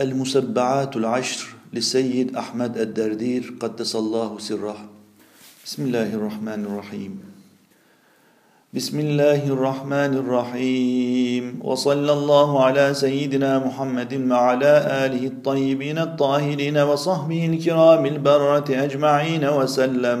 المسبعات العشر للسيد أحمد الدردير قدس الله سره. بسم الله الرحمن الرحيم. بسم الله الرحمن الرحيم. وصلى الله على سيدنا محمد وعلى آله الطيبين الطاهرين وصحبه الكرام البرة أجمعين وسلم.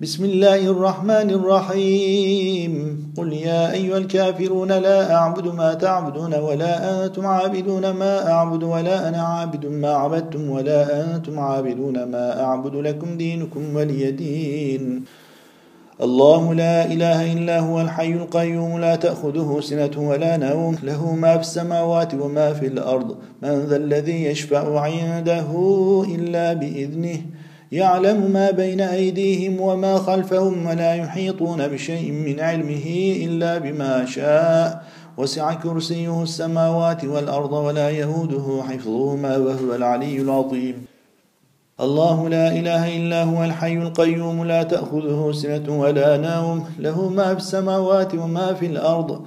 بسم الله الرحمن الرحيم قل يا أيها الكافرون لا أعبد ما تعبدون ولا أنتم عابدون ما أعبد ولا أنا عابد ما عبدتم ولا أنتم عابدون ما أعبد لكم دينكم ولي دين الله لا إله إلا هو الحي القيوم لا تأخذه سنة ولا نوم له ما في السماوات وما في الأرض من ذا الذي يشفع عنده إلا بإذنه يعلم ما بين أيديهم وما خلفهم ولا يحيطون بشيء من علمه إلا بما شاء. وسع كرسيه السماوات والأرض ولا يهوده حفظهما وهو العلي العظيم. الله لا إله إلا هو الحي القيوم لا تأخذه سنة ولا نوم. له ما في السماوات وما في الأرض.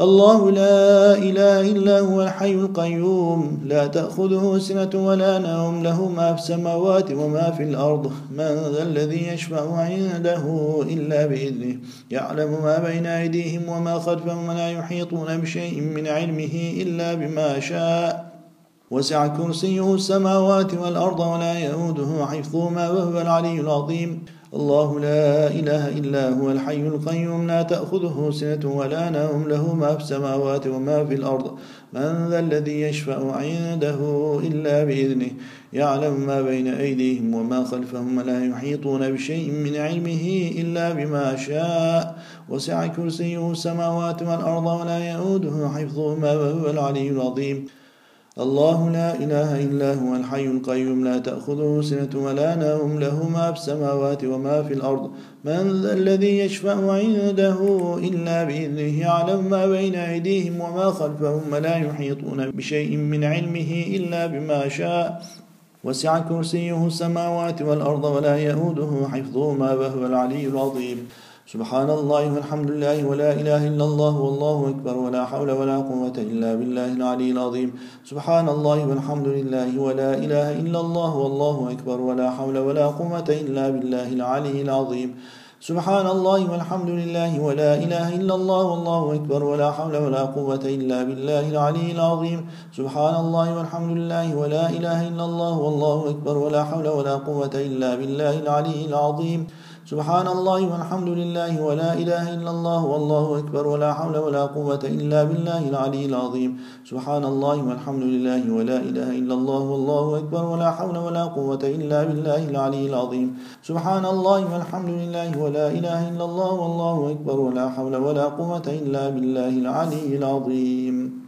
الله لا إله إلا هو الحي القيوم. لا تأخذه سنة ولا نوم. له ما في السماوات وما في الأرض. من ذا الذي يشفع عنده إلا بإذنه. يعلم ما بين أيديهم وما خلفهم ولا يحيطون بشيء من علمه إلا بما شاء. وسع كرسيه السماوات والأرض ولا يؤوده حفظهما وهو العلي العظيم. الله لا إله إلا هو الحي القيوم لا تأخذه سنة ولا نوم له ما في السماوات وما في الأرض. من ذا الذي يشفع عنده إلا بإذنه يعلم ما بين أيديهم وما خلفهم ولا يحيطون بشيء من علمه إلا بما شاء. وسع كرسيه السماوات والأرض ولا يؤوده حفظهما وهو العلي العظيم. الله لا إله إلا هو الحي القيوم لا تأخذه سنة ولا نوم له ما في السماوات وما في الأرض. من ذا الذي يشفع عنده إلا بإذنه يعلم ما بين أيديهم وما خلفهم ولا يحيطون بشيء من علمه إلا بما شاء. وسع كرسيه السماوات والأرض ولا يؤوده حفظهما وهو العلي العظيم. سبحان الله والحمد لله ولا إله إلا الله والله أكبر ولا حول ولا قوة إلا بالله العلي العظيم. سبحان الله والحمد لله ولا إله إلا الله والله أكبر ولا حول ولا قوة إلا بالله العلي العظيم. سبحان الله والحمد لله ولا إله إلا الله والله أكبر ولا حول ولا قوة إلا بالله العلي العظيم. سبحان الله والحمد لله ولا إله إلا الله والله أكبر ولا حول ولا قوة إلا بالله العلي العظيم. سبحان الله والحمد لله ولا إله إلا الله والله أكبر ولا حول ولا قوة إلا بالله العلي العظيم. سبحان الله والحمد لله ولا إله إلا الله والله أكبر ولا حول ولا قوة إلا بالله العلي العظيم. سبحان الله والحمد لله ولا إله إلا الله والله أكبر ولا حول ولا قوة إلا بالله العلي العظيم.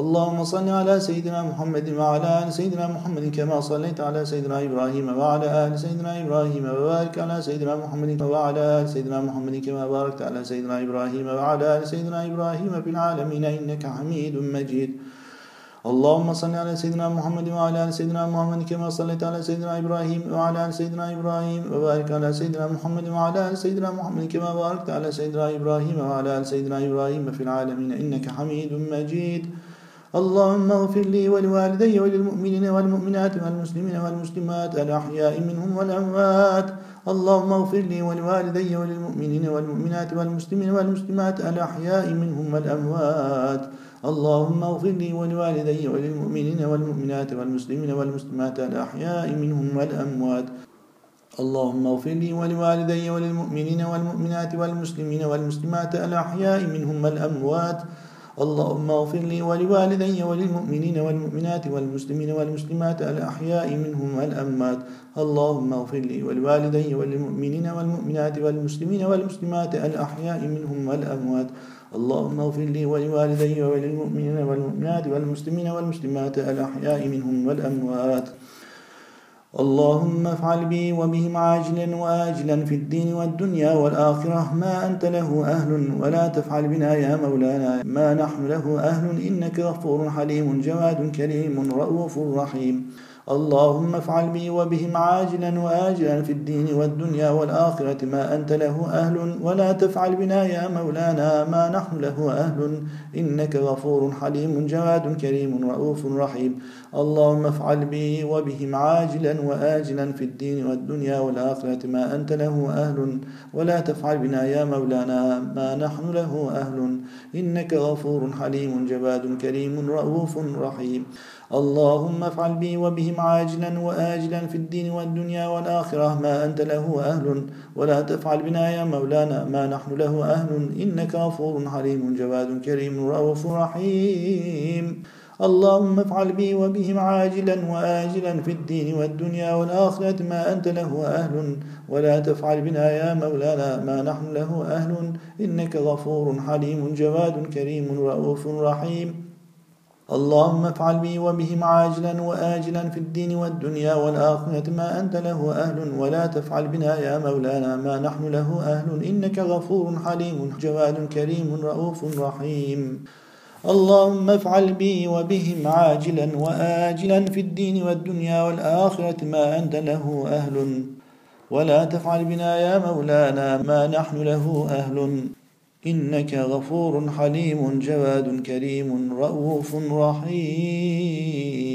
اللهم صل على سيدنا محمد وعلى آل سيدنا محمد كما صليت على سيدنا إبراهيم وعلى آل سيدنا إبراهيم وبارك على سيدنا محمد وعلى آل سيدنا محمد كما باركت على سيدنا إبراهيم وعلى آل سيدنا إبراهيم في العالمين إنك حميد مجيد. اللهم صل على سيدنا محمد وعلى آل سيدنا محمد كما صليت على سيدنا إبراهيم وعلى آل سيدنا إبراهيم وبارك على سيدنا محمد وعلى آل سيدنا محمد كما باركت على سيدنا إبراهيم وعلى آل سيدنا إبراهيم في العالمين إنك حميد مجيد. اللهم اغفر لي ولوالدي وللمؤمنين والمؤمنات والمسلمين والمسلمات الأحياء منهم والأموات. اللهم اغفر لي ولوالدي وللمؤمنين والمؤمنات والمسلمين والمسلمات الأحياء منهم والأموات. اللهم اغفر لي ولوالدي وللمؤمنين والمؤمنات والمسلمين والمسلمات الأحياء منهم والأموات. اللهم اغفر لي ولوالدي وللمؤمنين والمؤمنات والمسلمين والمسلمات الأحياء منهم والأموات. اللهم اغفر لي ولوالدي وللمؤمنين والمؤمنات والمسلمين والمسلمات الأحياء منهم والأموات. اللهم اغفر لي ولوالدي وللمؤمنين والمؤمنات والمسلمين والمسلمات الأحياء منهم والأموات. اللهم اغفر لي ولوالدي وللمؤمنين والمؤمنات والمسلمين والمسلمات الأحياء منهم والأموات. اللهم افعل بي وبهم عاجلا وآجلا في الدين والدنيا والآخرة. ما أنت له أهل ولا تفعل بنا يا مولانا. ما نحن له أهل إنك غفور حليم جواد كريم رؤوف رحيم. اللهم افعل بي وبهم عاجلا وآجلا في الدين والدنيا والآخرة ما أنت له أهل ولا تفعل بنا يا مولانا ما نحن له أهل. إنك غفور حليم جواد كريم رؤوف رحيم. اللهم افعل بي وبهم عاجلا وآجلا في الدين والدنيا والآخرة ما أنت له أهل ولا تفعل بنا يا مولانا ما نحن له أهل. إنك غفور حليم جواد كريم رؤوف رحيم. اللهم افعل بي وبهم عاجلا وآجلا في الدين والدنيا والآخرة. ما أنت له أهل ولا تفعل بنا يا مولانا. ما نحن له أهل. إنك غفور حليم. جواد كريم. رؤوف رحيم. اللهم افعل بي وبهم عاجلا وآجلا في الدين والدنيا والآخرة. ما أنت له أهل ولا تفعل بنا يا مولانا. ما نحن له أهل. إنك غفور حليم. جواد كريم. رؤوف رحيم. اللهم افعل بي وبهم عاجلا وآجلا في الدين والدنيا والآخرة ما أنت له أهل ولا تفعل بنا يا مولانا ما نحن له أهل. إنك غفور حليم جواد كريم رؤوف رحيم. اللهم افعل بي وبهم عاجلا وآجلا في الدين والدنيا والآخرة ما أنت له أهل. ولا تفعل بنا يا مولانا ما نحن له أهل. إنك غفور حليم جواد كريم رؤوف رحيم.